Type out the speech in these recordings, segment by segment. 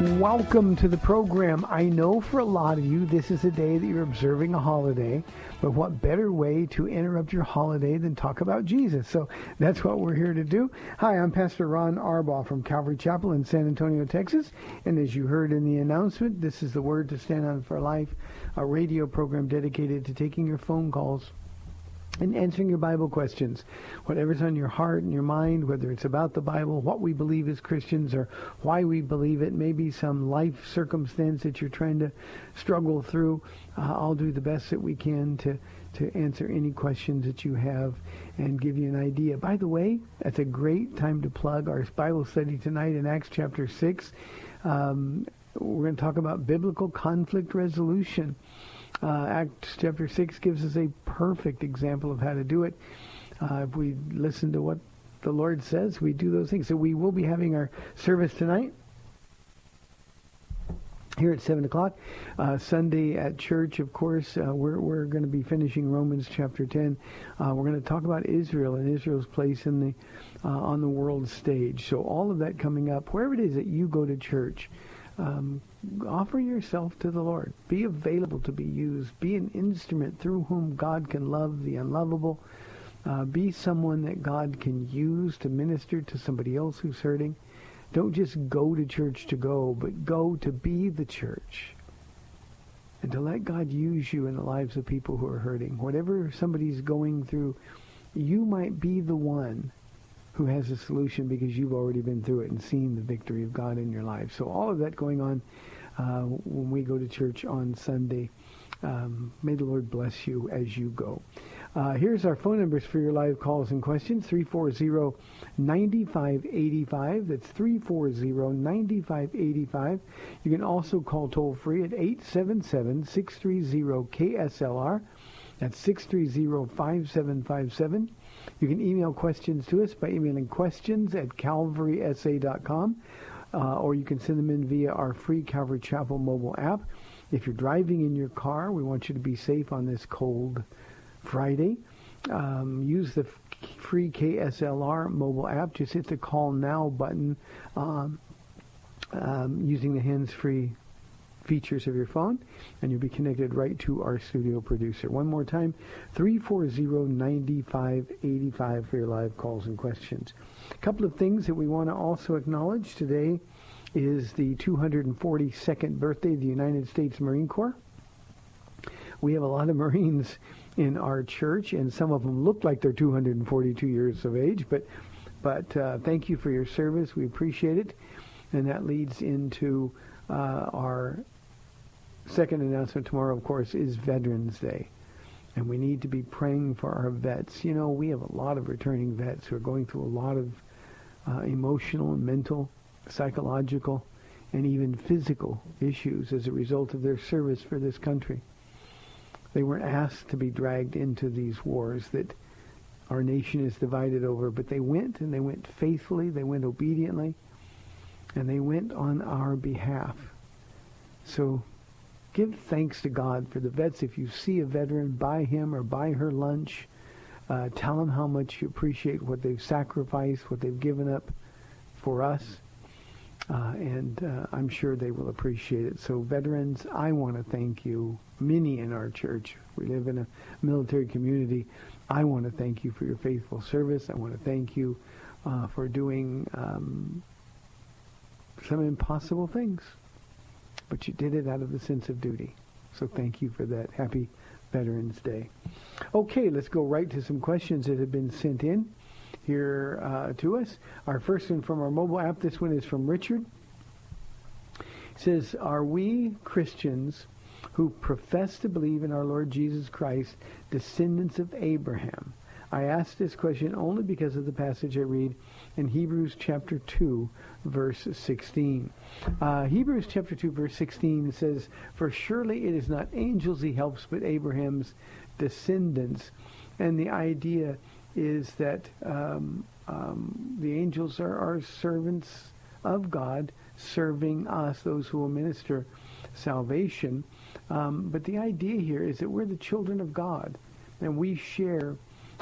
Welcome to the program. I know for a lot of you, this is a day that you're observing a holiday, but what better way to interrupt your holiday than talk about Jesus? So that's what we're here to do. Hi, I'm Pastor Ron Arbaugh from Calvary Chapel in San Antonio, Texas. And as you heard in the announcement, this is the Word to Stand on for Life, a radio program dedicated to taking your phone calls and answering your Bible questions. Whatever's on your heart and your mind, whether it's about the Bible, what we believe as Christians, or why we believe it, maybe some life circumstance that you're trying to struggle through, uh, I'll do the best that we can to, to answer any questions that you have and give you an idea. By the way, that's a great time to plug our Bible study tonight in Acts chapter 6. Um, we're going to talk about biblical conflict resolution. Uh, Acts chapter 6 gives us a perfect example of how to do it. Uh, if we listen to what the Lord says, we do those things. So we will be having our service tonight here at 7 o'clock. Uh, Sunday at church, of course, uh, we're, we're going to be finishing Romans chapter 10. Uh, we're going to talk about Israel and Israel's place in the uh, on the world stage. So all of that coming up, wherever it is that you go to church, um, offer yourself to the Lord. Be available to be used. Be an instrument through whom God can love the unlovable. Uh, be someone that God can use to minister to somebody else who's hurting. Don't just go to church to go, but go to be the church. And to let God use you in the lives of people who are hurting. Whatever somebody's going through, you might be the one who has a solution because you've already been through it and seen the victory of God in your life. So all of that going on uh, when we go to church on Sunday. Um, may the Lord bless you as you go. Uh, here's our phone numbers for your live calls and questions. 340-9585. That's 340-9585. You can also call toll free at 877-630-KSLR. That's 630-5757. You can email questions to us by emailing questions at calvarysa.com, uh, or you can send them in via our free Calvary Chapel mobile app. If you're driving in your car, we want you to be safe on this cold Friday. Um, use the free KSLR mobile app. Just hit the Call Now button um, um, using the hands-free features of your phone, and you'll be connected right to our studio producer. One more time, 340-9585 for your live calls and questions. A couple of things that we want to also acknowledge today is the 242nd birthday of the United States Marine Corps. We have a lot of Marines in our church, and some of them look like they're 242 years of age, but but uh, thank you for your service. We appreciate it. And that leads into uh, our second announcement tomorrow, of course, is Veterans Day. And we need to be praying for our vets. You know, we have a lot of returning vets who are going through a lot of uh, emotional mental, psychological, and even physical issues as a result of their service for this country. They weren't asked to be dragged into these wars that our nation is divided over, but they went and they went faithfully, they went obediently, and they went on our behalf. So give thanks to God for the vets. If you see a veteran, buy him or buy her lunch. Uh, tell them how much you appreciate what they've sacrificed, what they've given up for us. Uh, and uh, I'm sure they will appreciate it. So veterans, I want to thank you. Many in our church, we live in a military community. I want to thank you for your faithful service. I want to thank you uh, for doing um, some impossible things, but you did it out of the sense of duty. So thank you for that. Happy Veterans Day. Okay, let's go right to some questions that have been sent in here uh, to us. Our first one from our mobile app. This one is from Richard. It says, "Are we Christians who profess to believe in our Lord Jesus Christ descendants of Abraham?" I ask this question only because of the passage I read in Hebrews chapter 2, verse 16. Uh, Hebrews chapter 2, verse 16 says, For surely it is not angels he helps, but Abraham's descendants. And the idea is that um, um, the angels are, are servants of God, serving us, those who will minister salvation. Um, but the idea here is that we're the children of God, and we share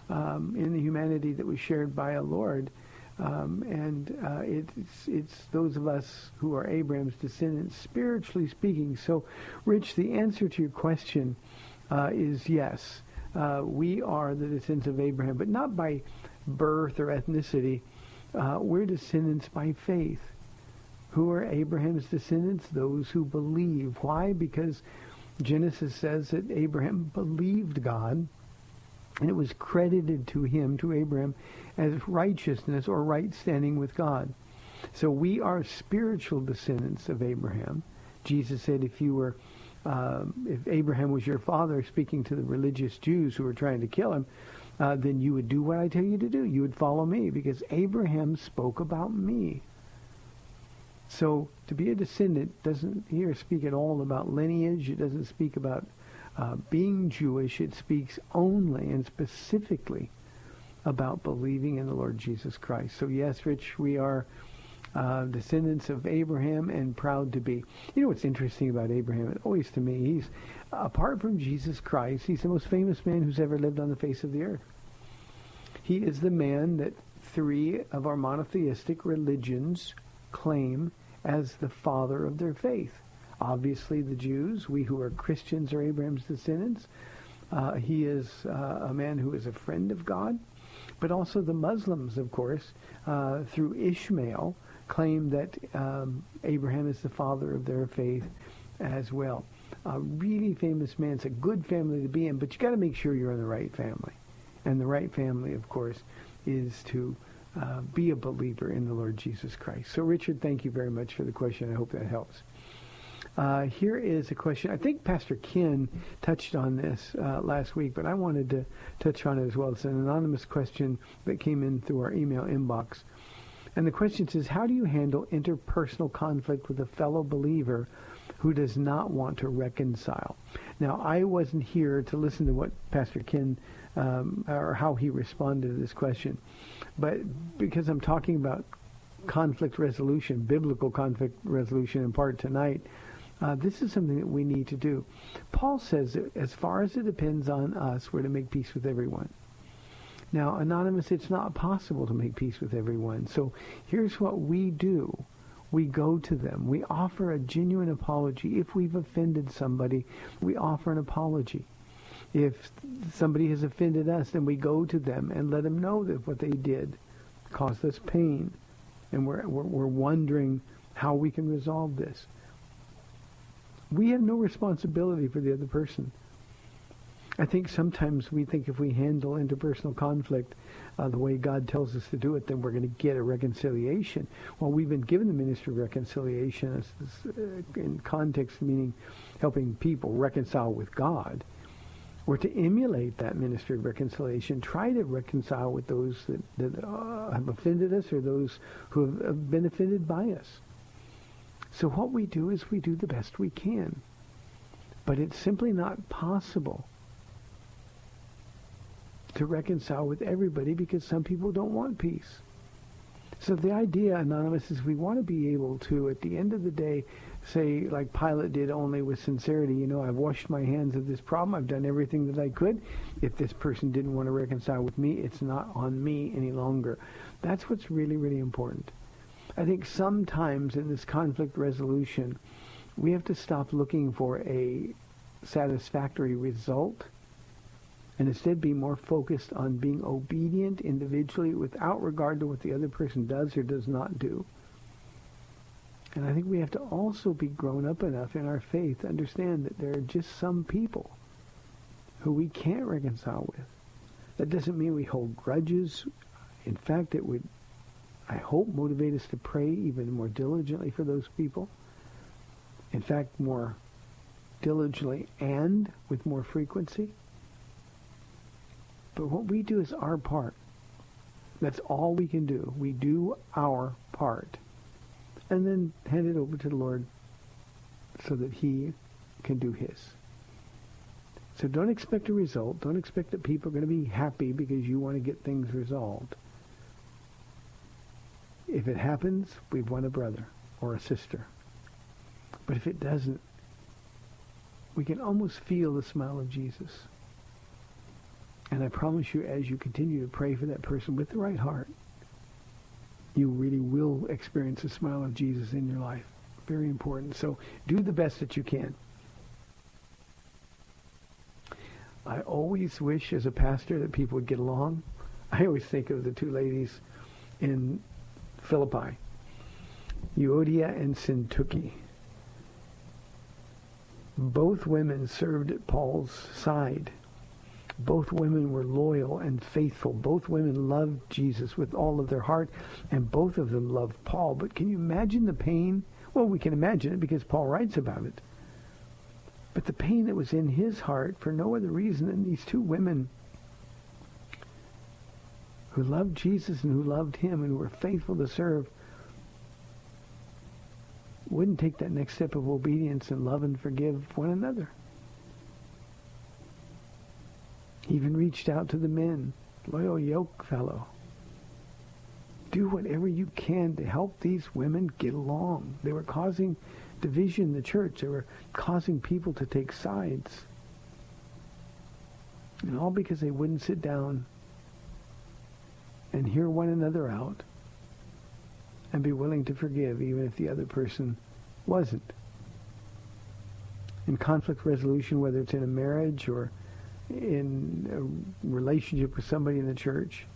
um, in the humanity that was shared by a Lord. Um, and uh, it's, it's those of us who are Abraham's descendants, spiritually speaking. So, Rich, the answer to your question uh, is yes. Uh, we are the descendants of Abraham, but not by birth or ethnicity. Uh, we're descendants by faith. Who are Abraham's descendants? Those who believe. Why? Because Genesis says that Abraham believed God and it was credited to him, to Abraham, as righteousness or right standing with God. So we are spiritual descendants of Abraham. Jesus said, if you were, um, if Abraham was your father, speaking to the religious Jews who were trying to kill him, uh, then you would do what I tell you to do. You would follow me because Abraham spoke about me. So to be a descendant doesn't here speak at all about lineage. It doesn't speak about uh, being Jewish, it speaks only and specifically about believing in the Lord Jesus Christ. So yes, Rich, we are uh, descendants of Abraham and proud to be. You know what's interesting about Abraham? It always to me, he's apart from Jesus Christ, he's the most famous man who's ever lived on the face of the earth. He is the man that three of our monotheistic religions claim as the father of their faith. Obviously, the Jews, we who are Christians are Abraham's descendants. Uh, he is uh, a man who is a friend of God. But also the Muslims, of course, uh, through Ishmael, claim that um, Abraham is the father of their faith as well. A really famous man. It's a good family to be in, but you got to make sure you're in the right family. And the right family, of course, is to uh, be a believer in the Lord Jesus Christ. So, Richard, thank you very much for the question. I hope that helps. Uh, here is a question. I think Pastor Ken touched on this uh, last week, but I wanted to touch on it as well. It's an anonymous question that came in through our email inbox. And the question says, how do you handle interpersonal conflict with a fellow believer who does not want to reconcile? Now, I wasn't here to listen to what Pastor Ken um, or how he responded to this question, but because I'm talking about conflict resolution, biblical conflict resolution in part tonight, uh, this is something that we need to do. Paul says that as far as it depends on us, we're to make peace with everyone. Now, Anonymous, it's not possible to make peace with everyone. So here's what we do. We go to them. We offer a genuine apology. If we've offended somebody, we offer an apology. If somebody has offended us, then we go to them and let them know that what they did caused us pain. And we're, we're, we're wondering how we can resolve this. We have no responsibility for the other person. I think sometimes we think if we handle interpersonal conflict uh, the way God tells us to do it, then we're going to get a reconciliation. Well, we've been given the ministry of reconciliation as, uh, in context meaning helping people reconcile with God. We're to emulate that ministry of reconciliation, try to reconcile with those that, that uh, have offended us or those who have been offended by us. So what we do is we do the best we can. But it's simply not possible to reconcile with everybody because some people don't want peace. So the idea, Anonymous, is we want to be able to, at the end of the day, say, like Pilate did, only with sincerity, you know, I've washed my hands of this problem. I've done everything that I could. If this person didn't want to reconcile with me, it's not on me any longer. That's what's really, really important. I think sometimes in this conflict resolution, we have to stop looking for a satisfactory result and instead be more focused on being obedient individually without regard to what the other person does or does not do. And I think we have to also be grown up enough in our faith to understand that there are just some people who we can't reconcile with. That doesn't mean we hold grudges. In fact, it would, I hope, motivate us to pray even more diligently for those people. In fact, more diligently and with more frequency. But what we do is our part. That's all we can do. We do our part. And then hand it over to the Lord so that he can do his. So don't expect a result. Don't expect that people are going to be happy because you want to get things resolved. If it happens, we've won a brother or a sister. But if it doesn't, we can almost feel the smile of Jesus. And I promise you, as you continue to pray for that person with the right heart, you really will experience the smile of Jesus in your life. Very important. So do the best that you can. I always wish as a pastor that people would get along. I always think of the two ladies in Philippi, Euodia and Syntyche. Both women served at Paul's side. Both women were loyal and faithful. Both women loved Jesus with all of their heart, and both of them loved Paul. But can you imagine the pain? Well, we can imagine it because Paul writes about it. But the pain that was in his heart for no other reason than these two women who loved Jesus and who loved him and were faithful to serve wouldn't take that next step of obedience and love and forgive one another. He even reached out to the men, loyal yoke fellow. Do whatever you can to help these women get along. They were causing division in the church. They were causing people to take sides. And all because they wouldn't sit down and hear one another out and be willing to forgive even if the other person wasn't. In conflict resolution, whether it's in a marriage or in a relationship with somebody in the church,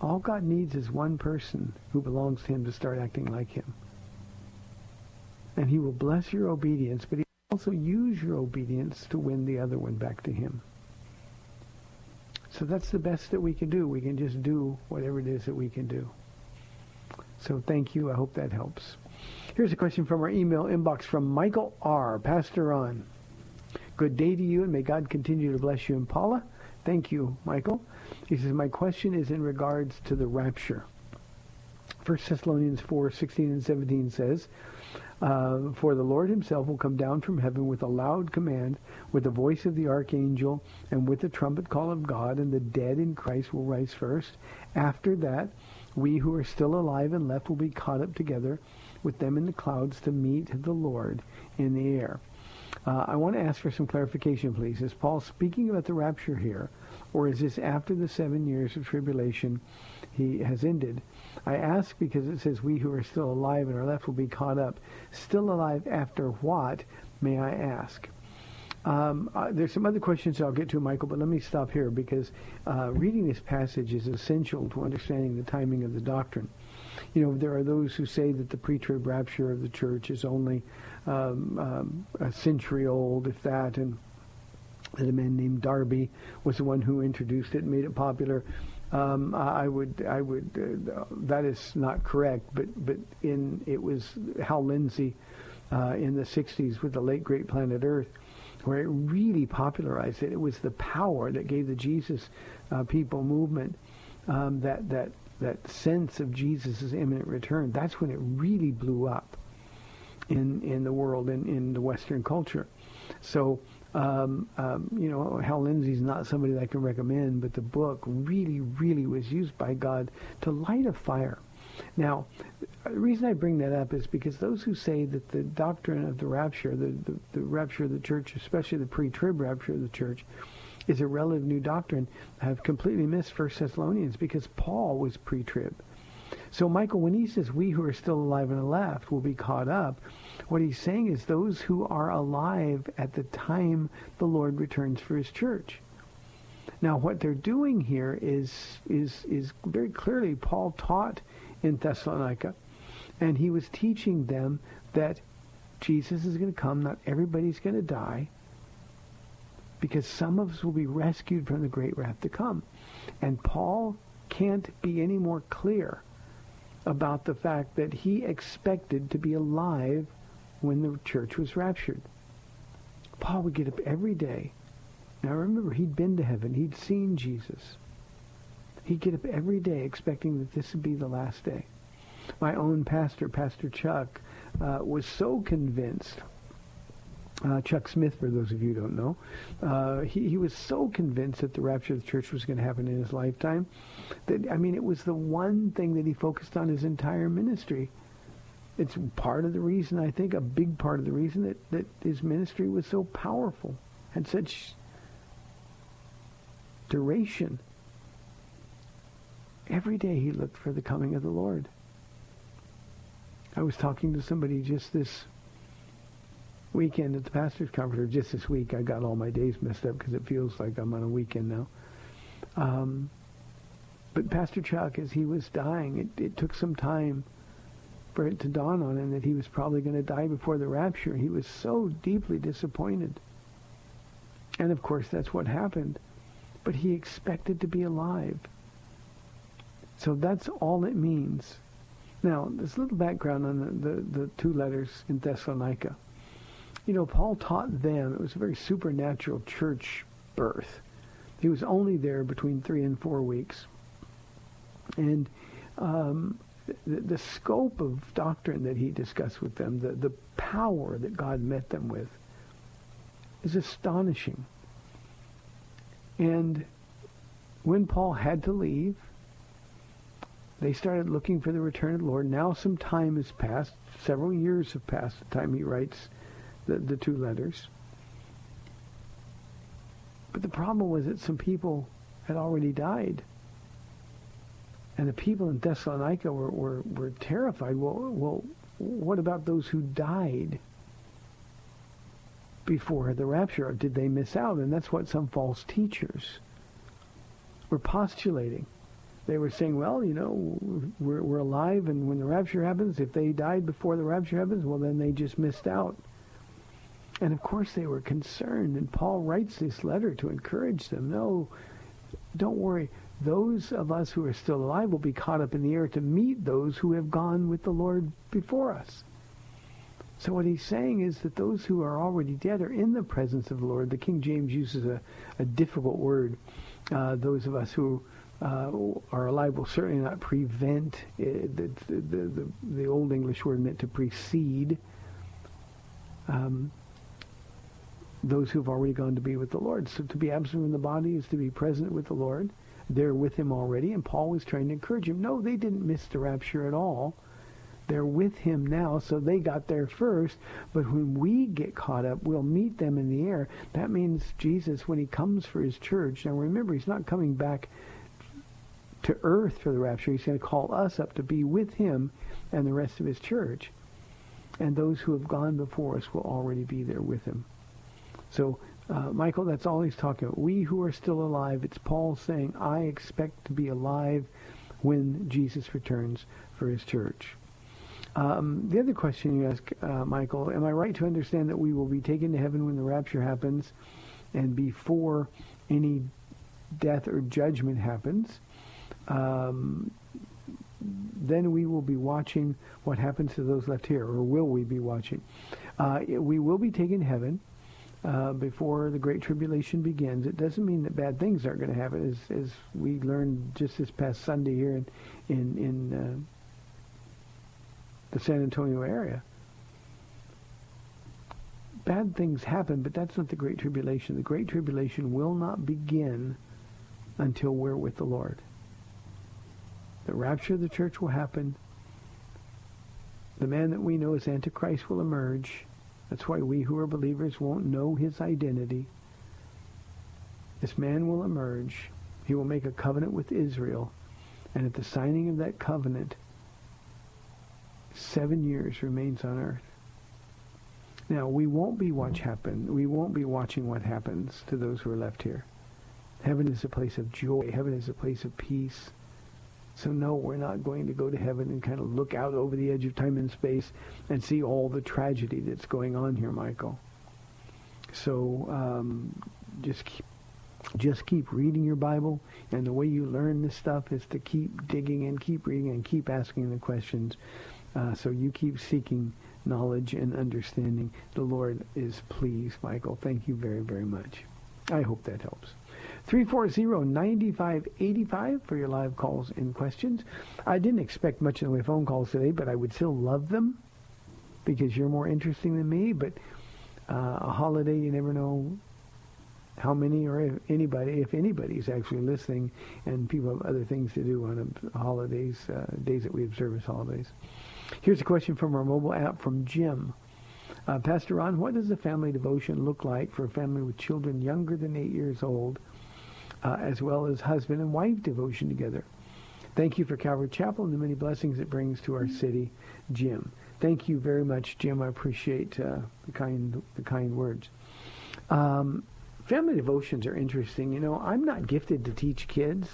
all God needs is one person who belongs to him to start acting like him. And he will bless your obedience, but he will also use your obedience to win the other one back to him. So that's the best that we can do. We can just do whatever it is that we can do. So thank you. I hope that helps. Here's a question from our email inbox from Michael R. Pastor Ron. Good day to you, and may God continue to bless you and Paula. Thank you, Michael. He says, my question is in regards to the rapture. 1 Thessalonians 4, 16 and 17 says, uh, For the Lord himself will come down from heaven with a loud command, with the voice of the archangel, and with the trumpet call of God, and the dead in Christ will rise first. After that, we who are still alive and left will be caught up together with them in the clouds to meet the Lord in the air. Uh, I want to ask for some clarification, please. Is Paul speaking about the rapture here, or is this after the seven years of tribulation he has ended? I ask because it says we who are still alive and are left will be caught up. Still alive after what, may I ask? Um, uh, there's some other questions I'll get to, Michael, but let me stop here because uh, reading this passage is essential to understanding the timing of the doctrine. You know, there are those who say that the pre-trib rapture of the church is only um, um, a century old, if that, and that a man named Darby was the one who introduced it and made it popular. Um, I would, I would, uh, that is not correct, but but in it was Hal Lindsey uh, in the '60s with the late great Planet Earth, where it really popularized it. It was the power that gave the Jesus uh, people movement um, that that that sense of Jesus' imminent return. That's when it really blew up in in the world in, in the Western culture. So um, um, you know, Hal Lindsey's not somebody that I can recommend, but the book really, really was used by God to light a fire. Now, the reason I bring that up is because those who say that the doctrine of the rapture, the, the, the rapture of the church, especially the pre-trib rapture of the church, is a relative new doctrine, have completely missed First Thessalonians because Paul was pre-trib. So Michael, when he says we who are still alive and left will be caught up, what he's saying is those who are alive at the time the Lord returns for his church. Now, what they're doing here is is is very clearly Paul taught in Thessalonica, and he was teaching them that Jesus is going to come. Not everybody's going to die, because some of us will be rescued from the great wrath to come. And Paul can't be any more clear about the fact that he expected to be alive when the church was raptured. Paul would get up every day. Now remember, he'd been to heaven. He'd seen Jesus. He'd get up every day expecting that this would be the last day. My own pastor, Pastor Chuck, uh, was so convinced uh, Chuck Smith, for those of you who don't know, uh, he, he was so convinced that the rapture of the church was going to happen in his lifetime that, I mean, it was the one thing that he focused on his entire ministry. It's part of the reason, I think, a big part of the reason that, that his ministry was so powerful, had such duration. Every day he looked for the coming of the Lord. I was talking to somebody just this weekend at the pastor's conference, or just this week. I got all my days messed up because it feels like I'm on a weekend now. Um, but Pastor Chuck, as he was dying, it, it took some time for it to dawn on him that he was probably going to die before the rapture. He was so deeply disappointed. And of course, that's what happened. But he expected to be alive. So that's all it means. Now, a little background on the, the, the two letters in Thessalonica. You know, Paul taught them, it was a very supernatural church birth. He was only there between three and four weeks. And um, the, the scope of doctrine that he discussed with them, the, the power that God met them with, is astonishing. And when Paul had to leave, they started looking for the return of the Lord. Now some time has passed. Several years have passed the time he writes the, the two letters. But the problem was that some people had already died. And the people in Thessalonica were, were, were terrified. Well, well, what about those who died before the rapture? Did they miss out? And that's what some false teachers were postulating. They were saying, well, you know, we're, we're alive, and when the rapture happens, if they died before the rapture happens, well, then they just missed out. And of course they were concerned, and Paul writes this letter to encourage them. No, don't worry. Those of us who are still alive will be caught up in the air to meet those who have gone with the Lord before us. So what he's saying is that those who are already dead are in the presence of the Lord. The King James uses a, a difficult word. Uh, those of us who uh, are alive will certainly not prevent. It. The, the, the, the, old English word meant to precede. Um, those who have already gone to be with the Lord. So to be absent from the body is to be present with the Lord. They're with him already, and Paul was trying to encourage him. No, they didn't miss the rapture at all. They're with him now, so they got there first. But when we get caught up, we'll meet them in the air. That means Jesus, when he comes for his church, now remember, he's not coming back to earth for the rapture. He's going to call us up to be with him and the rest of his church. And those who have gone before us will already be there with him. So, uh, Michael, that's all he's talking about. We who are still alive, it's Paul saying, I expect to be alive when Jesus returns for his church. Um, the other question you ask, uh, Michael, am I right to understand that we will be taken to heaven when the rapture happens and before any death or judgment happens? Um, then we will be watching what happens to those left here, or will we be watching? Uh, we will be taken to heaven uh, before the Great Tribulation begins. It doesn't mean that bad things aren't going to happen, as, as we learned just this past Sunday here in in, in uh, the San Antonio area. Bad things happen, but that's not the Great Tribulation. The Great Tribulation will not begin until we're with the Lord. The rapture of the church will happen. The man that we know as Antichrist will emerge. That's why we who are believers won't know his identity. This man will emerge. He will make a covenant with Israel. And at the signing of that covenant, seven years remains on earth. Now, we won't be watch happen. We won't be watching what happens to those who are left here. Heaven is a place of joy. Heaven is a place of peace. So no, we're not going to go to heaven and kind of look out over the edge of time and space and see all the tragedy that's going on here, Michael. So um, just keep, just keep reading your Bible, and the way you learn this stuff is to keep digging and keep reading and keep asking the questions. Uh, so you keep seeking knowledge and understanding. The Lord is pleased, Michael. Thank you very, very much. I hope that helps. 340-9585 for your live calls and questions. I didn't expect much in the way of phone calls today, but I would still love them because you're more interesting than me. But uh, a holiday, you never know how many or if anybody, if anybody's actually listening, and people have other things to do on holidays, uh, days that we observe as holidays. Here's a question from our mobile app from Jim. Uh, Pastor Ron, what does a family devotion look like for a family with children younger than eight years old, uh, as well as husband and wife devotion together? Thank you for Calvary Chapel and the many blessings it brings to our city, Jim. Thank you very much, Jim. I appreciate uh, the kind the kind words. Um, family devotions are interesting. You know, I'm not gifted to teach kids.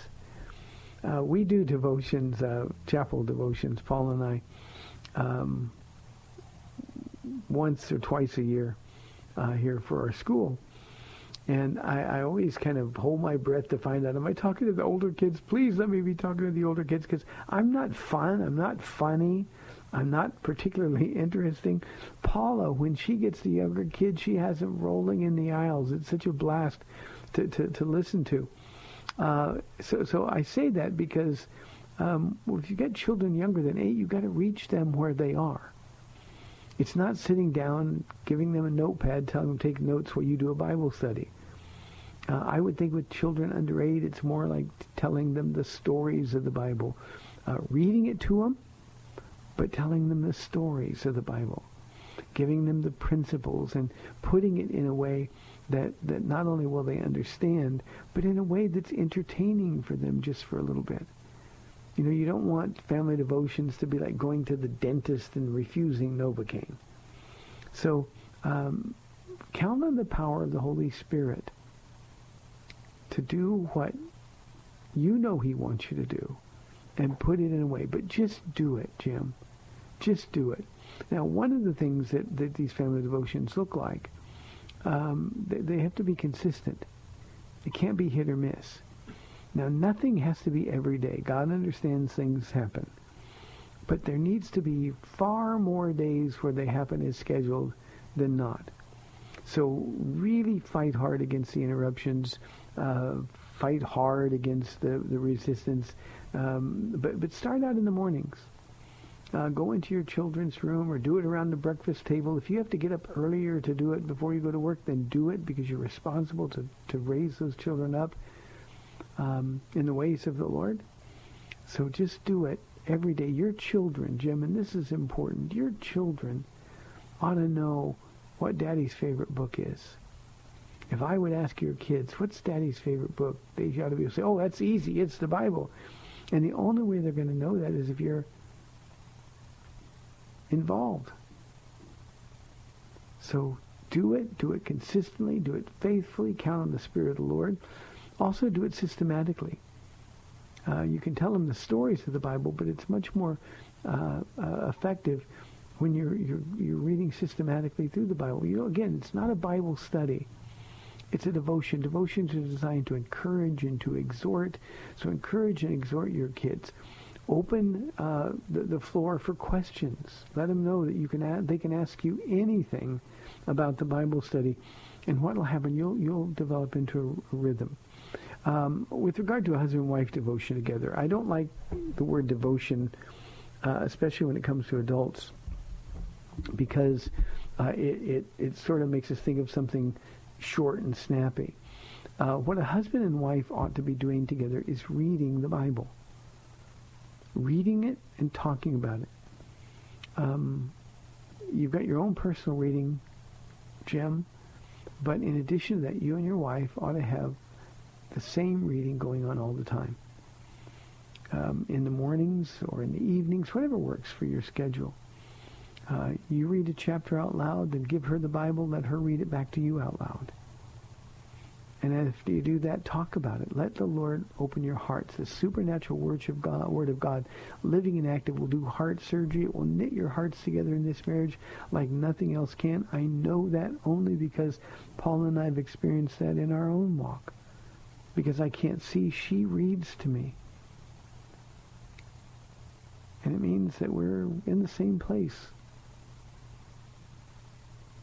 Uh, we do devotions, uh, chapel devotions, Paula and I, um, once or twice a year uh, here for our school. And I, I always kind of hold my breath to find out, am I talking to the older kids? Please let me be talking to the older kids because I'm not fun. I'm not funny. I'm not particularly interesting. Paula, when she gets the younger kids, she has them rolling in the aisles. It's such a blast to, to, to listen to. Uh, so, so I say that because um, if you get children younger than eight, you've got to reach them where they are. It's not sitting down, giving them a notepad, telling them take notes while you do a Bible study. Uh, I would think with children under eight, it's more like telling them the stories of the Bible, uh, reading it to them, but telling them the stories of the Bible, giving them the principles and putting it in a way that, that not only will they understand, but in a way that's entertaining for them just for a little bit. You know, you don't want family devotions to be like going to the dentist and refusing Novocaine. So um, count on the power of the Holy Spirit to do what you know he wants you to do and put it in a way. But just do it, Jim. Just do it. Now, one of the things that, that these family devotions look like, um, they, they have to be consistent. It can't be hit or miss. Now, nothing has to be every day. God understands things happen. But there needs to be far more days where they happen as scheduled than not. So really fight hard against the interruptions. Uh, fight hard against the, the resistance. Um, but, but start out in the mornings. Uh, go into your children's room or do it around the breakfast table. If you have to get up earlier to do it before you go to work, then do it because you're responsible to, to raise those children up um, in the ways of the Lord. So just do it every day. Your children, Jim, and this is important, your children ought to know what daddy's favorite book is. If I would ask your kids, what's daddy's favorite book? They ought to be able to say, oh, that's easy. It's the Bible. And the only way they're going to know that is if you're involved. So do it. Do it consistently. Do it faithfully. Count on the Spirit of the Lord. Also do it systematically. Uh, you can tell them the stories of the Bible, but it's much more uh, uh, effective when you're, you're, you're reading systematically through the Bible. You know, again, it's not a Bible study. It's a devotion. Devotions are designed to encourage and to exhort. So encourage and exhort your kids. Open uh, the, the floor for questions. Let them know that you can add, they can ask you anything about the Bible study. And what will happen, you'll, you'll develop into a, a rhythm. Um, with regard to a husband and wife devotion together, I don't like the word devotion, uh, especially when it comes to adults, because uh, it, it, it sort of makes us think of something short and snappy. Uh, what a husband and wife ought to be doing together is reading the Bible. Reading it and talking about it. um, you've got your own personal reading, Jim, but in addition to that, you and your wife ought to have the same reading going on all the time. Um, in the mornings or in the evenings, whatever works for your schedule. Uh, you read a chapter out loud, then give her the Bible, let her read it back to you out loud. And after you do that, talk about it. Let the Lord open your hearts. The supernatural word of God, word of God, living and active, will do heart surgery. It will knit your hearts together in this marriage like nothing else can. I know that only because Paula and I have experienced that in our own walk. Because I can't see, she reads to me. And it means that we're in the same place.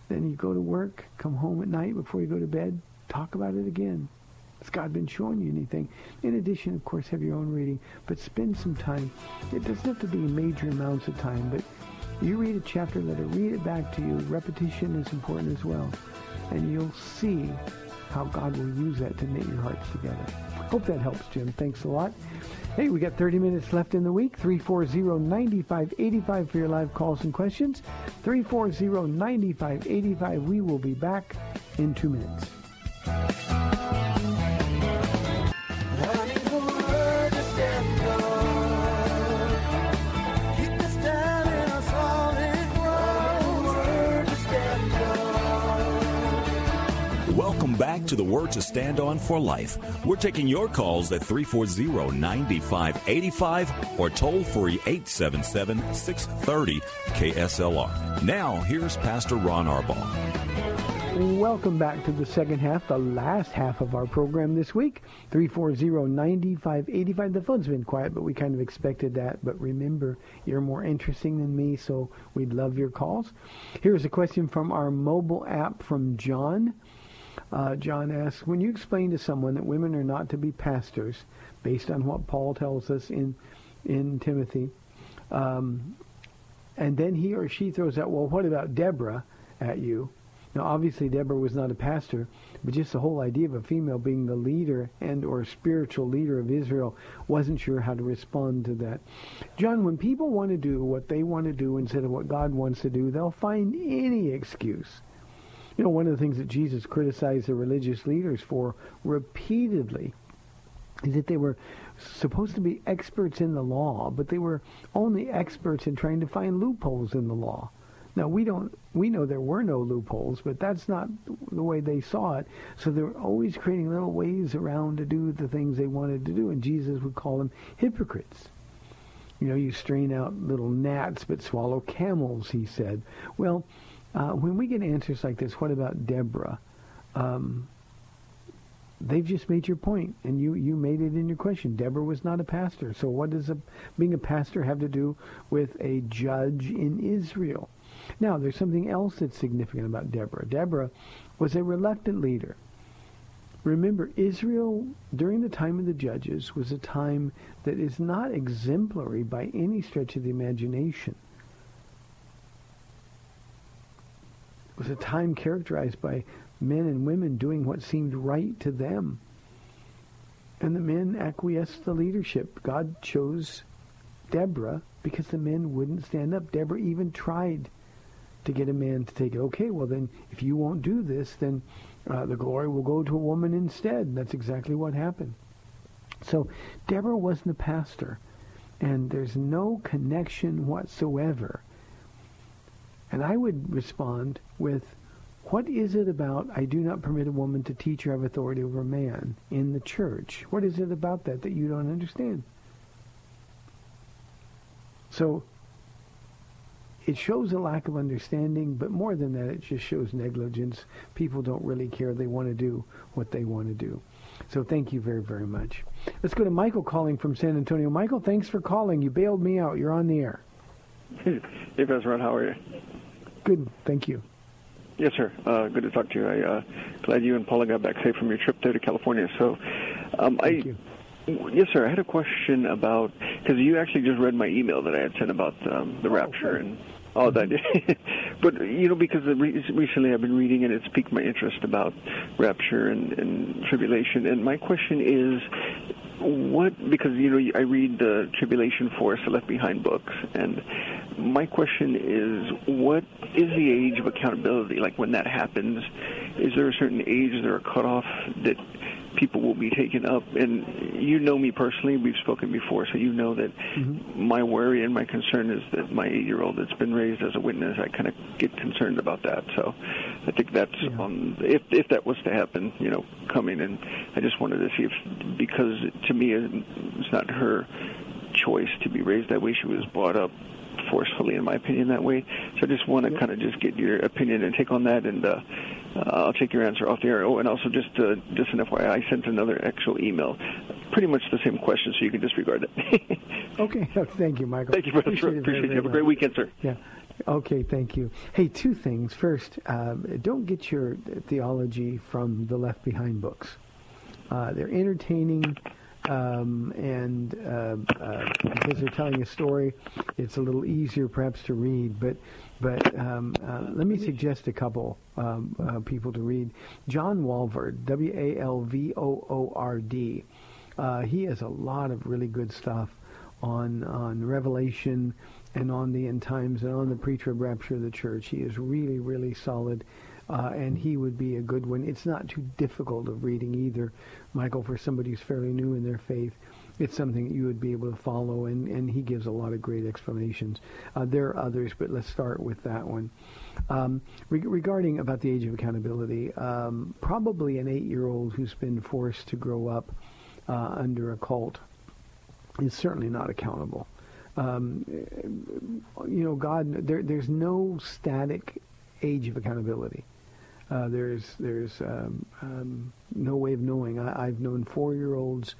Then you go to work, come home at night before you go to bed, talk about it again. Has God been showing you anything? In addition, of course, have your own reading, but spend some time. It doesn't have to be major amounts of time, but you read a chapter, let her read it back to you. Repetition is important as well. And you'll see how God will use that to knit your hearts together. Hope that helps, Jim. Thanks a lot. Hey, we got 30 minutes left in the week. 340-9585 for your live calls and questions. 340-9585. We will be back in two minutes. Back to the Word to Stand On for Life. We're taking your calls at 340-9585 or toll free 877-630 KSLR. Now, here's Pastor Ron Arbaugh. Welcome back to the second half, the last half of our program this week. 340-9585. The phone's been quiet, but we kind of expected that. But remember, you're more interesting than me, so we'd love your calls. Here's a question from our mobile app from John. Uh, John asks, when you explain to someone that women are not to be pastors, based on what Paul tells us in in Timothy, um, and then he or she throws out, well, what about Deborah at you? Now, obviously, Deborah was not a pastor, but just the whole idea of a female being the leader and or spiritual leader of Israel wasn't sure how to respond to that. John, when people want to do what they want to do instead of what God wants to do, they'll find any excuse. You know, one of the things that Jesus criticized the religious leaders for repeatedly is that they were supposed to be experts in the law, but they were only experts in trying to find loopholes in the law. Now we don't we know there were no loopholes, but that's not the way they saw it. So they were always creating little ways around to do the things they wanted to do, and Jesus would call them hypocrites. You know, you strain out little gnats but swallow camels, he said. Well, uh, when we get answers like this, what about Deborah? Um, they've just made your point, and you, you made it in your question. Deborah was not a pastor. So what does a, being a pastor have to do with a judge in Israel? Now, there's something else that's significant about Deborah. Deborah was a reluctant leader. Remember, Israel during the time of the judges was a time that is not exemplary by any stretch of the imagination. Was a time characterized by men and women doing what seemed right to them. And the men acquiesced to leadership. God chose Deborah because the men wouldn't stand up. Deborah even tried to get a man to take it. Okay, well then, if you won't do this, then uh, the glory will go to a woman instead. And That's exactly what happened. So Deborah wasn't a pastor, and there's no connection whatsoever. And I would respond with, what is it about I do not permit a woman to teach or have authority over a man in the church? What is it about that that you don't understand? So it shows a lack of understanding, but more than that, it just shows negligence. People don't really care. They want to do what they want to do. So thank you very, very much. Let's go to Michael calling from San Antonio. Michael, thanks for calling. You bailed me out. You're on the air. Hey, Pastor Ron, how are you? Good. Thank you. Yes, sir. Uh, good to talk to you. I uh, glad you and Paula got back safe from your trip there to California. So, um, Thank I you. yes, sir. I had a question about because you actually just read my email that I had sent about um, the rapture great. and all that. but you know, because re- recently I've been reading and it's piqued my interest about rapture and, and tribulation. And my question is, what because you know I read the Tribulation Force, the Left Behind books, and my question is, what is the age of accountability? Like when that happens, is there a certain age, is there a cutoff that people will be taken up? And you know me personally; we've spoken before, so you know that my worry and my concern is that my eight-year-old that's been raised as a witness, I kind of get concerned about that. So I think that's um, if if that was to happen, you know, coming, and I just wanted to see if because to me it's not her choice to be raised that way. She was brought up forcefully, in my opinion, that way. So I just want to kind of just get your opinion and take on that, and uh, uh, I'll take your answer off the air. Oh, and also just uh, just an FYI, I sent another actual email, pretty much the same question, so you can disregard it. Okay, thank you, Michael. Thank you, brother. Appreciate it Appreciate very, you. Have a great weekend, sir. Yeah. Okay, thank you. Hey, two things. First, um, don't get your theology from the Left Behind books. Uh, they're entertaining, um, and uh, uh, because they're telling a story, it's a little easier perhaps to read. But but um, uh, let me suggest a couple um, uh, people to read. John Walvoord, W A L V O O R D. Uh, he has a lot of really good stuff on on Revelation and on the end times and on the pre-trib rapture of the church. He is really, really solid, uh, and he would be a good one. It's not too difficult of reading either, Michael, for somebody who's fairly new in their faith. It's something that you would be able to follow, and, and he gives a lot of great explanations. Uh, there are others, but let's start with that one. Um, re- regarding about the age of accountability, um, probably an eight-year-old who's been forced to grow up uh, under a cult is certainly not accountable. Um, you know, God, there, there's no static age of accountability. Uh, there's there's um, um, no way of knowing. I, I've known four-year-olds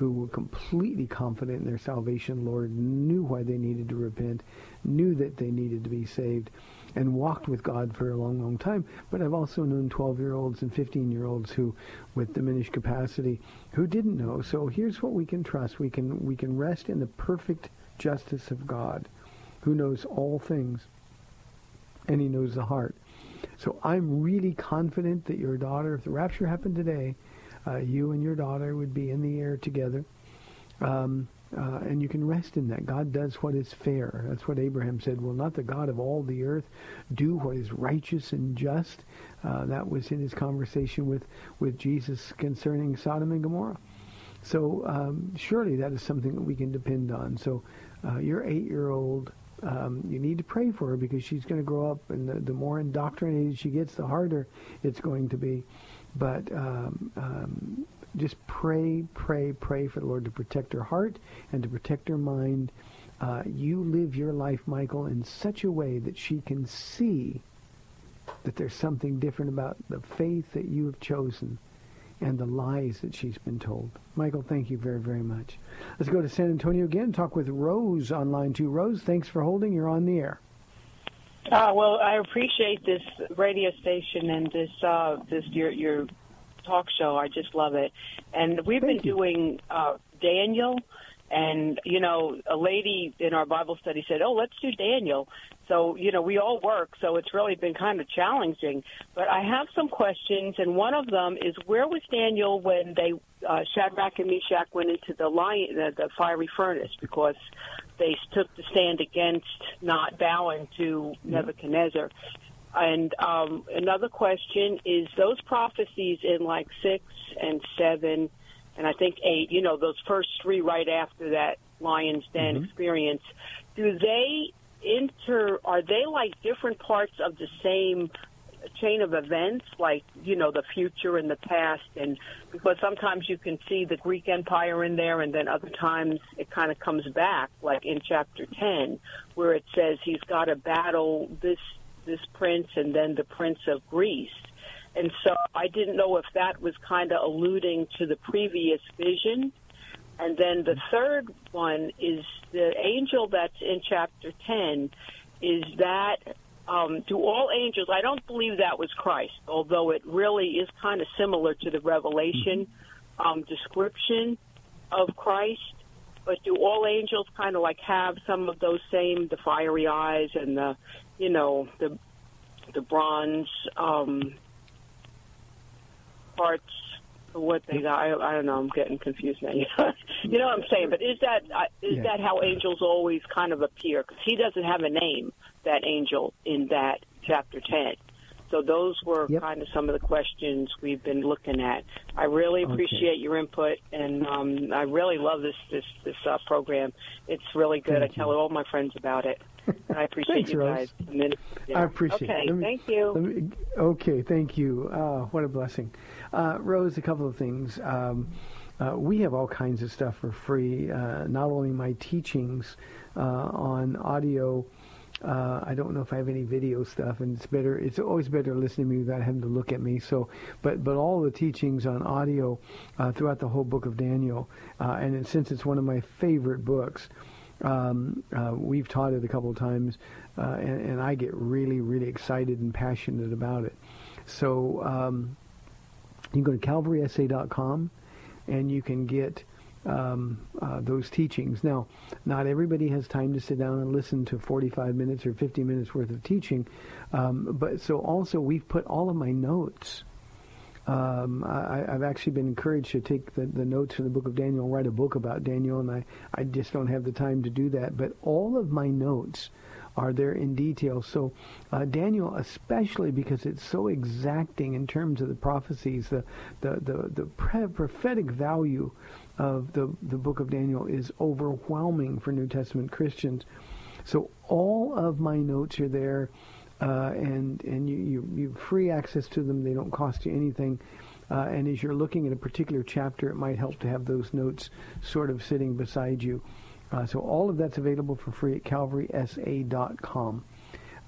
who were completely confident in their salvation, Lord, knew why they needed to repent, knew that they needed to be saved, and walked with God for a long, long time. But I've also known 12-year-olds and 15-year-olds who, with diminished capacity, who didn't know. So here's what we can trust: we can we can rest in the perfect justice of God, who knows all things, and He knows the heart. So I'm really confident that your daughter, if the rapture happened today, uh, you and your daughter would be in the air together. Um, uh, and you can rest in that. God does what is fair. That's what Abraham said. Will not the God of all the earth do what is righteous and just? Uh, that was in his conversation with, with Jesus concerning Sodom and Gomorrah. So um, surely that is something that we can depend on. So uh, your eight-year-old, um, you need to pray for her because she's going to grow up, and the, the more indoctrinated she gets, the harder it's going to be. But um, um, just pray, pray, pray for the Lord to protect her heart and to protect her mind. Uh, you live your life, Michael, in such a way that she can see that there's something different about the faith that you have chosen and the lies that she's been told. Michael, thank you very, very much. Let's go to San Antonio again. Talk with Rose on line two. Rose, thanks for holding. You're on the air. Uh, well, I appreciate this radio station and this uh, this your your talk show. I just love it. And we've been doing uh, Daniel, and you know, a lady in our Bible study said, "Oh, let's do Daniel." So you know, we all work, so it's really been kind of challenging. But I have some questions, and one of them is, where was Daniel when they uh, Shadrach and Meshach went into the lion, the, the fiery furnace because they took the stand against not bowing to Nebuchadnezzar. And um, another question is those prophecies in like six and seven, and I think eight. You know, those first three right after that lion's den mm-hmm. experience. Do they inter? Are they like different parts of the same chain of events, like you know the future and the past, and because sometimes you can see the Greek Empire in there, and then other times it kind of comes back, like in chapter ten, where it says he's got to battle this this prince and then the prince of Greece. And so I didn't know if that was kind of alluding to the previous vision. And then the third one is the angel that's in chapter 10. Is that, um, do all angels, I don't believe that was Christ, although it really is kind of similar to the Revelation um, description of Christ. But do all angels kind of like have some of those same, the fiery eyes and the, you know, the the bronze um, parts what they got. I, I don't know. I'm getting confused now. you know what I'm saying? But is that uh, is Yeah. that how angels always kind of appear? Because he doesn't have a name, that angel, in that chapter ten. So those were Yep. kind of some of the questions we've been looking at. I really Okay. appreciate your input, and um, I really love this this this uh, program. It's really good. Thank I tell all my friends about it. I appreciate Thanks, you Rose. guys. Then- I appreciate okay, it. Me- thank you. me- okay, thank you. Uh, what a blessing. Uh, Rose, a couple of things. Um, uh, we have all kinds of stuff for free. Uh, not only my teachings uh, on audio. Uh, I don't know if I have any video stuff, and it's better. It's always better listening to me without having to look at me. So, but but all the teachings on audio uh, throughout the whole book of Daniel, uh, and it, since it's one of my favorite books, um, uh, we've taught it a couple of times, uh, and, and I get really, really excited and passionate about it. So um, you can go to calvarysa.com, and you can get um, uh, those teachings. Now, not everybody has time to sit down and listen to 45 minutes or 50 minutes worth of teaching, um, but so also we've put all of my notes. Um, I, I've actually been encouraged to take the, the notes from the book of Daniel and write a book about Daniel, and I, I just don't have the time to do that. But all of my notes are there in detail. So uh, Daniel, especially because it's so exacting in terms of the prophecies, the the the, the pre- prophetic value of the the book of Daniel is overwhelming for New Testament Christians. So all of my notes are there, uh, and and you, you you free access to them. They don't cost you anything. Uh, and as you're looking at a particular chapter, it might help to have those notes sort of sitting beside you. Uh, so all of that's available for free at calvarysa.com.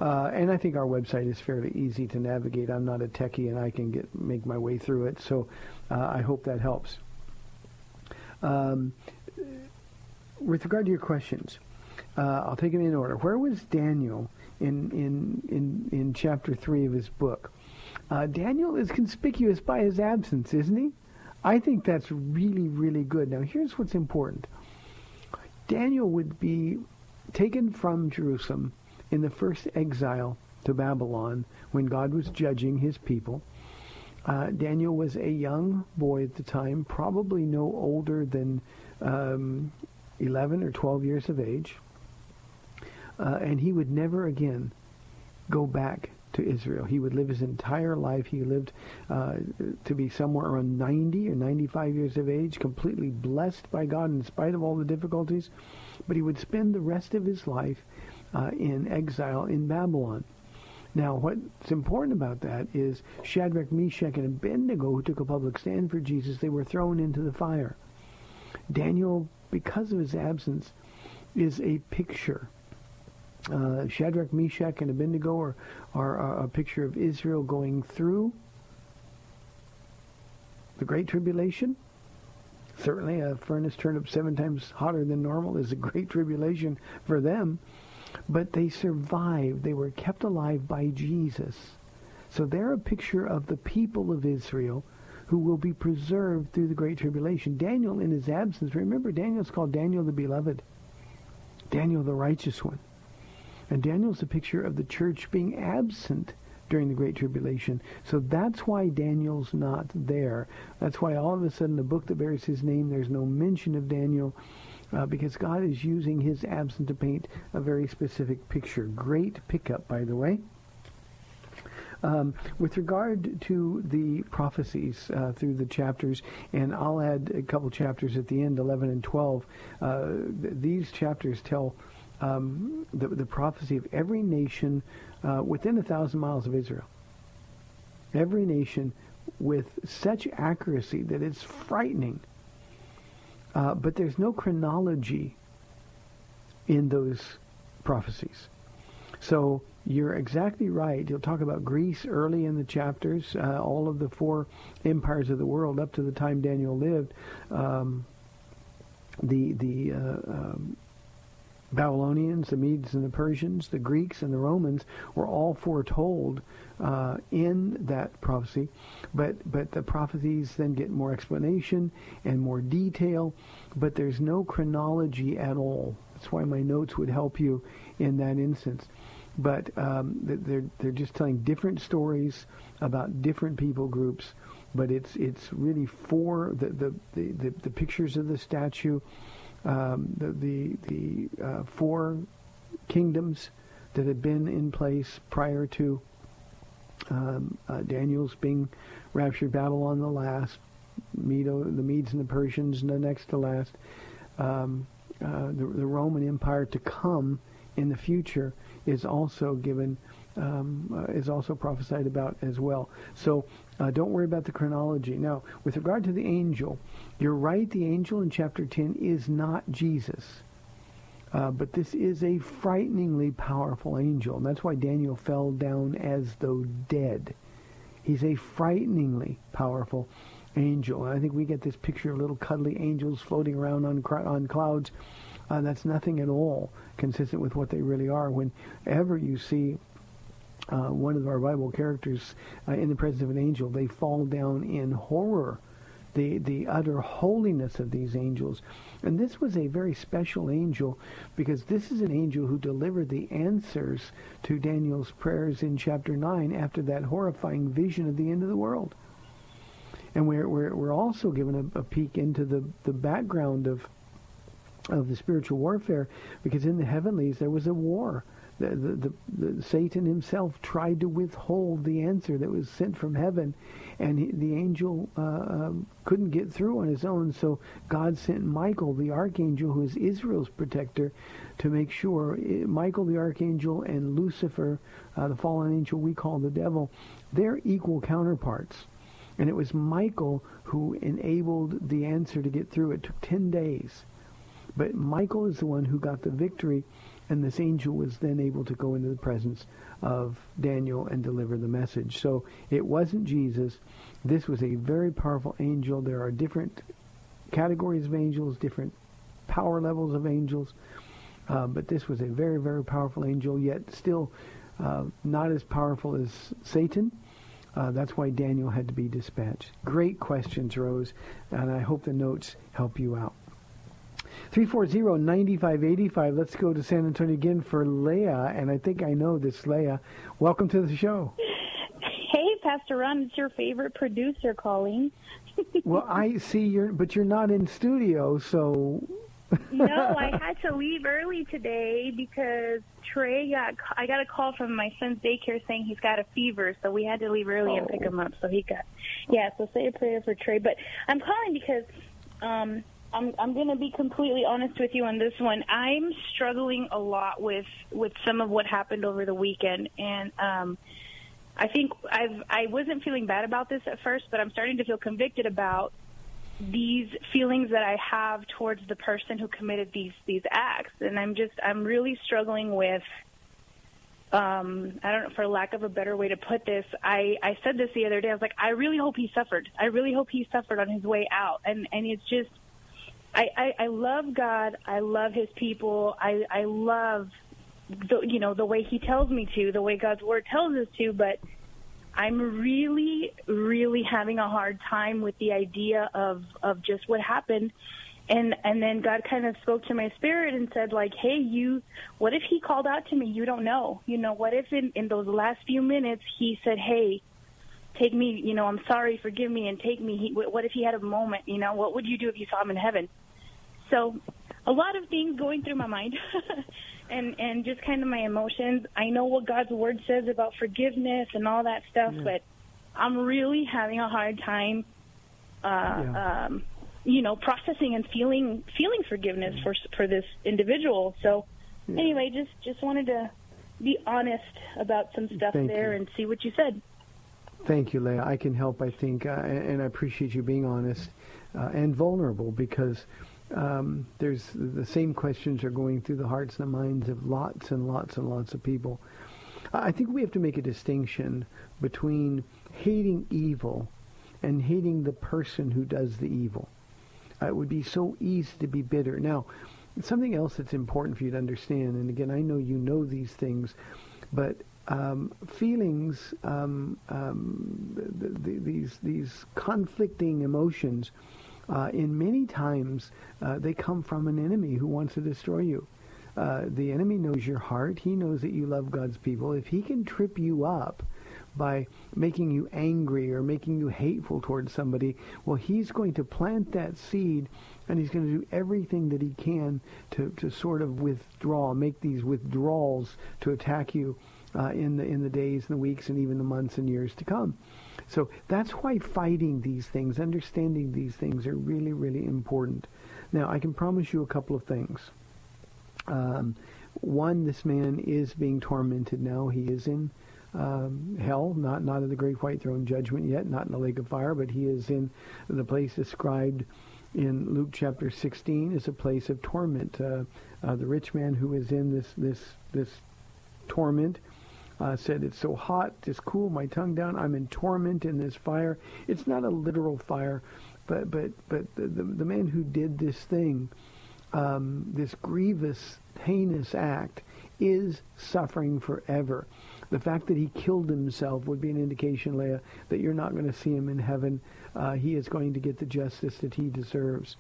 Uh, and I think our website is fairly easy to navigate. I'm not a techie, and I can get make my way through it. So uh, I hope that helps. Um, with regard to your questions, uh, I'll take them in order. Where was Daniel in in in, in chapter three of his book? Uh, Daniel is conspicuous by his absence, isn't he? I think that's really really good. Now here's what's important. Daniel would be taken from Jerusalem in the first exile to Babylon when God was judging his people. Uh, Daniel was a young boy at the time, probably no older than um, 11 or 12 years of age. Uh, and he would never again go back to Israel. He would live his entire life. He lived uh, to be somewhere around 90 or 95 years of age, completely blessed by God in spite of all the difficulties. But he would spend the rest of his life uh, in exile in Babylon. Now, what's important about that is Shadrach, Meshach, and Abednego, who took a public stand for Jesus, they were thrown into the fire. Daniel, because of his absence, is a picture. Uh, Shadrach, Meshach, and Abednego are, are, are a picture of Israel going through the Great Tribulation. Certainly, a furnace turned up seven times hotter than normal is a great tribulation for them. But they survived. They were kept alive by Jesus. So they're a picture of the people of Israel who will be preserved through the Great Tribulation. Daniel, in his absence, remember, Daniel's called Daniel the Beloved, Daniel the Righteous One. And Daniel's a picture of the church being absent during the Great Tribulation. So that's why Daniel's not there. That's why all of a sudden the book that bears his name, there's no mention of Daniel uh, because God is using his absence to paint a very specific picture. Great pickup, by the way. Um, with regard to the prophecies uh, through the chapters, and I'll add a couple chapters at the end, 11 and 12, uh, th- these chapters tell um, the, the prophecy of every nation uh, within a thousand miles of Israel. Every nation with such accuracy that it's frightening. Uh, but there's no chronology in those prophecies. So you're exactly right. You'll talk about Greece early in the chapters, uh, all of the four empires of the world up to the time Daniel lived. Um, the the uh, um, Babylonians, the Medes and the Persians, the Greeks and the Romans were all foretold uh, in that prophecy, but but the prophecies then get more explanation and more detail, but there's no chronology at all. That's why my notes would help you in that instance. But um, they're they're just telling different stories about different people groups but it's it's really for the the, the, the, the pictures of the statue, um, the the, the uh, four kingdoms that had been in place prior to um, uh, Daniel's being raptured, Babylon the last, Medo, the Medes and the Persians the next to last, um, uh, the, the Roman Empire to come in the future is also given um, uh, is also prophesied about as well. So uh, don't worry about the chronology. Now, with regard to the angel, you're right. The angel in chapter 10 is not Jesus. Uh, but this is a frighteningly powerful angel, and that's why Daniel fell down as though dead. He's a frighteningly powerful angel. And I think we get this picture of little cuddly angels floating around on, on clouds. Uh, that's nothing at all consistent with what they really are. Whenever you see uh, one of our Bible characters uh, in the presence of an angel, they fall down in horror. The, the utter holiness of these angels. And this was a very special angel because this is an angel who delivered the answers to Daniel's prayers in chapter 9 after that horrifying vision of the end of the world. And we're, we're, we're also given a, a peek into the, the background of, of the spiritual warfare because in the heavenlies there was a war the, the, the, Satan himself tried to withhold the answer that was sent from heaven, and he, the angel uh, um, couldn't get through on his own. So God sent Michael, the archangel, who is Israel's protector, to make sure it, Michael, the archangel, and Lucifer, uh, the fallen angel we call the devil, they're equal counterparts. And it was Michael who enabled the answer to get through. It took 10 days. But Michael is the one who got the victory and this angel was then able to go into the presence of Daniel and deliver the message. So it wasn't Jesus. This was a very powerful angel. There are different categories of angels, different power levels of angels. Uh, but this was a very, very powerful angel, yet still uh, not as powerful as Satan. Uh, that's why Daniel had to be dispatched. Great questions, Rose, and I hope the notes help you out. 340-9585. Let's go to San Antonio again for Leah, and I think I know this Leah. Welcome to the show. Hey, Pastor Ron, it's your favorite producer calling. well, I see you're, but you're not in studio, so. no, I had to leave early today because Trey got. I got a call from my son's daycare saying he's got a fever, so we had to leave early oh. and pick him up. So he got. Yeah, so say a prayer for Trey. But I'm calling because um I'm I'm going to be completely honest with you on this one. I'm struggling a lot with with some of what happened over the weekend, and um, I think I've I wasn't feeling bad about this at first, but I'm starting to feel convicted about these feelings that I have towards the person who committed these these acts, and I'm just I'm really struggling with. Um, I don't know, for lack of a better way to put this, I, I said this the other day. I was like, I really hope he suffered. I really hope he suffered on his way out. And, and it's just, I, I, I love God. I love His people. I, I love, the, you know, the way He tells me to, the way God's Word tells us to. But I'm really, really having a hard time with the idea of of just what happened. And and then God kind of spoke to my spirit and said, like, hey, you, what if He called out to me? You don't know. You know, what if in in those last few minutes He said, hey take me, you know, I'm sorry, forgive me, and take me. He, what if he had a moment, you know, what would you do if you saw him in heaven? So a lot of things going through my mind and and just kind of my emotions. I know what God's word says about forgiveness and all that stuff, yeah. but I'm really having a hard time uh yeah. um you know processing and feeling feeling forgiveness yeah. for for this individual. So anyway, just just wanted to be honest about some stuff Thank there you. and see what you said. Thank you, Leah. I can help, I think, uh, and, and, I appreciate you being honest uh, and vulnerable because um, there's the same questions are going through the hearts and the minds of lots and lots and lots of people. I think we have to make a distinction between hating evil and hating the person who does the evil. Uh, it would be so easy to be bitter. Now, something else that's important for you to understand, and again, I know you know these things, but um, feelings, um, um, the, the, these these conflicting emotions uh, in many times uh, they come from an enemy who wants to destroy you. Uh, the enemy knows your heart. He knows that you love God's people. If he can trip you up by making you angry or making you hateful towards somebody, well, he's going to plant that seed and he's going to do everything that he can to, to sort of withdraw, make these withdrawals to attack you uh, in the in the days and the weeks and even the months and years to come. So that's why fighting these things, understanding these things are really, really important. Now, I can promise you a couple of things. Um, one, this man is being tormented now. He is in um, hell, not not in the great white throne judgment yet, not in the lake of fire, but he is in the place described in Luke chapter 16 as a place of torment. Uh, uh, the rich man who is in this this this torment uh, said, "It's so hot, just cool my tongue down. I'm in torment in this fire. It's not a literal fire, but but but the the, the man who did this thing, um, this grievous, heinous act, is suffering forever." The fact that he killed himself would be an indication, Leah, that you're not going to see him in heaven. Uh, he is going to get the justice that he deserves.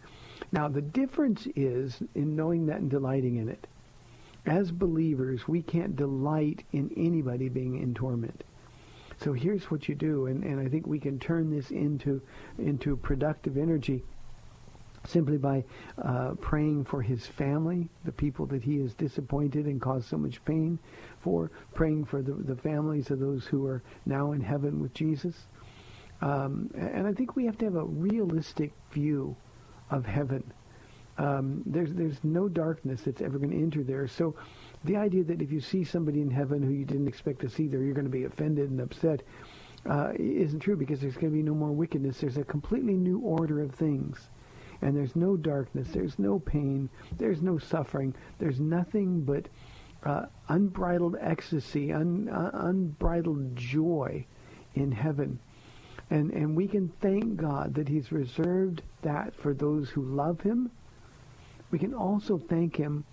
Now, the difference is in knowing that and delighting in it. As believers, we can't delight in anybody being in torment. So here's what you do, and, and I think we can turn this into into productive energy simply by uh, praying for his family, the people that he has disappointed and caused so much pain for, praying for the, the families of those who are now in heaven with Jesus. Um, and I think we have to have a realistic view of heaven. Um, there's there's no darkness that's ever going to enter there. So the idea that if you see somebody in heaven who you didn't expect to see there, you're going to be offended and upset uh, isn't true because there's going to be no more wickedness. There's a completely new order of things. And there's no darkness. There's no pain. There's no suffering. There's nothing but uh, unbridled ecstasy, un, uh, unbridled joy in heaven. And, and we can thank God that he's reserved that for those who love him. We can also thank him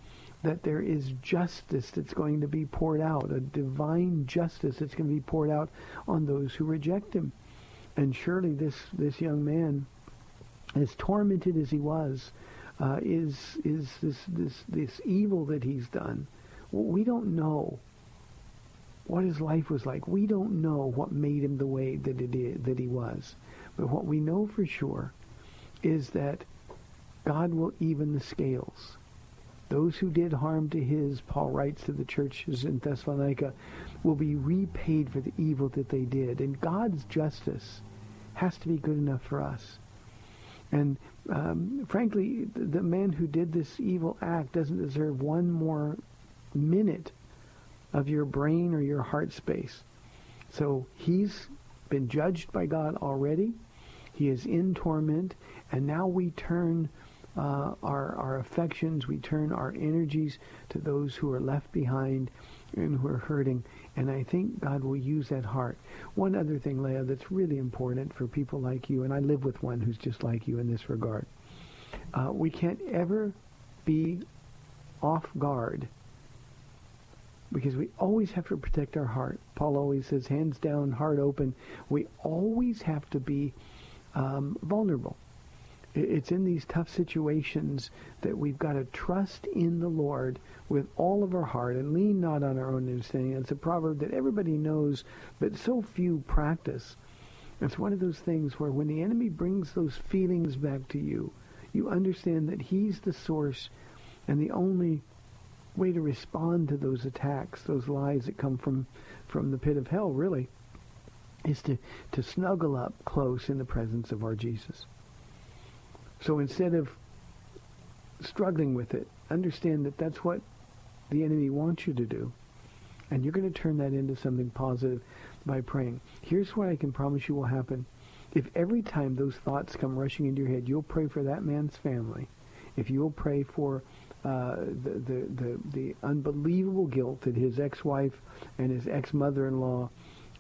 that there is justice that's going to be poured out, a divine justice that's going to be poured out on those who reject him. And surely this, this young man, as tormented as he was, uh, is is this this this evil that he's done. We don't know what his life was like. We don't know what made him the way that it is, that he was. But what we know for sure is that God will even the scales. Those who did harm to his, Paul writes to the churches in Thessalonica, will be repaid for the evil that they did. And God's justice has to be good enough for us. And um, frankly, the, the man who did this evil act doesn't deserve one more minute of your brain or your heart space. So he's been judged by God already. He is in torment, and now we turn uh, our our affections, we turn our energies to those who are left behind and who are hurting. And I think God will use that heart. One other thing, Leah, that's really important for people like you, and I live with one who's just like you in this regard. Uh, we can't ever be off guard because we always have to protect our heart. Paula always says, hands down, heart open. We always have to be um, vulnerable. It's in these tough situations that we've got to trust in the Lord with all of our heart and lean not on our own understanding. It's a proverb that everybody knows, but so few practice. It's one of those things where when the enemy brings those feelings back to you, you understand that he's the source and the only way to respond to those attacks, those lies that come from, from the pit of hell, really, is to, to snuggle up close in the presence of our Jesus. So instead of struggling with it, understand that that's what the enemy wants you to do. And you're going to turn that into something positive by praying. Here's what I can promise you will happen. If every time those thoughts come rushing into your head, you'll pray for that man's family. If you'll pray for uh, the, the, the, the unbelievable guilt that his ex-wife and his ex-mother-in-law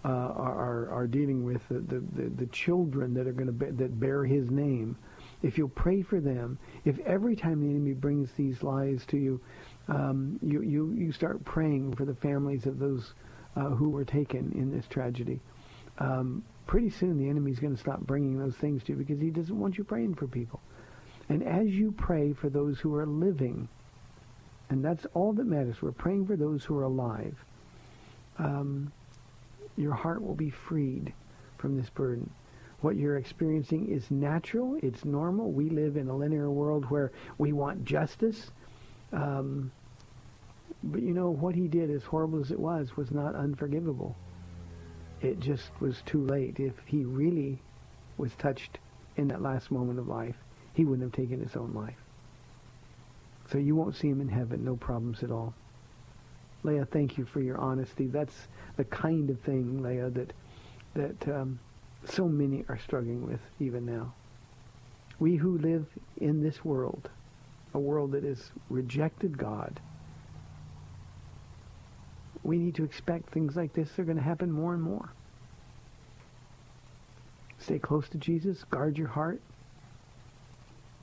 uh, are, are, are dealing with, the, the, the, children that are going to be, that bear his name, if you'll pray for them, if every time the enemy brings these lies to you, um, you, you, you start praying for the families of those uh, who were taken in this tragedy, um, pretty soon the enemy's going to stop bringing those things to you because he doesn't want you praying for people. And as you pray for those who are living, and that's all that matters, we're praying for those who are alive. Um, your heart will be freed from this burden. What you're experiencing is natural. It's normal. We live in a linear world where we want justice. Um, but you know, what he did, as horrible as it was, was not unforgivable. It just was too late. If he really was touched in that last moment of life, he wouldn't have taken his own life. So you won't see him in heaven, no problems at all. Leah, thank you for your honesty. That's the kind of thing, Leah, that that um, so many are struggling with even now. We who live in this world, a world that has rejected God, we need to expect things like this are going to happen more and more. Stay close to Jesus. Guard your heart.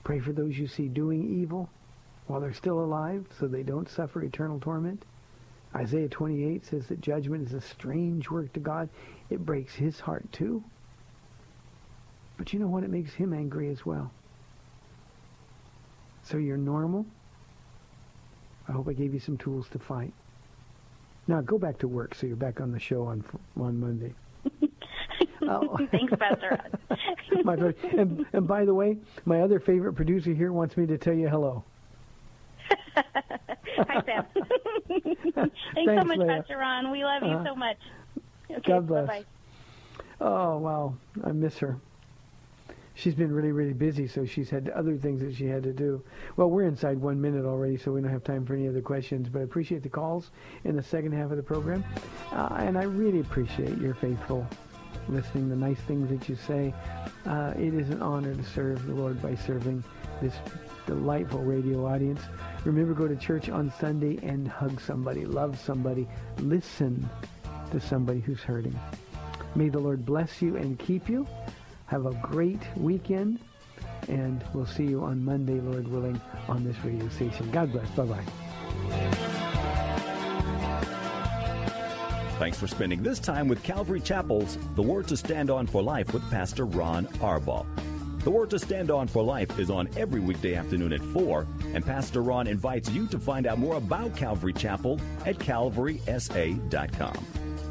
Pray for those you see doing evil while they're still alive so they don't suffer eternal torment. Isaiah 28 says that judgment is a strange work to God. It breaks his heart too. But you know what? It makes him angry as well. So you're normal. I hope I gave you some tools to fight. Now go back to work so you're back on the show on on Monday. oh. Thanks, Pastor. my and, and by the way, my other favorite producer here wants me to tell you hello. Hi, Sam. Thanks, Thanks, so much, Leah. Pastor Ron. We love you uh, so much. Okay, God bless. Bye-bye. Oh, wow. I miss her. She's been really, really busy, so she's had other things that she had to do. Well, we're inside one minute already, so we don't have time for any other questions, but I appreciate the calls in the second half of the program. Uh, and I really appreciate your faithful listening, the nice things that you say. Uh, it is an honor to serve the Lord by serving this delightful radio audience. Remember, go to church on Sunday and hug somebody, love somebody, listen to somebody who's hurting. May the Lord bless you and keep you. Have a great weekend, and we'll see you on Monday, Lord willing, on this radio station. God bless. Bye-bye. Thanks for spending this time with Calvary Chapel's The Word to Stand On for Life with Pastor Ron Arbaugh. The Word to Stand On for Life is on every weekday afternoon at 4, and Pastor Ron invites you to find out more about Calvary Chapel at calvarysa.com.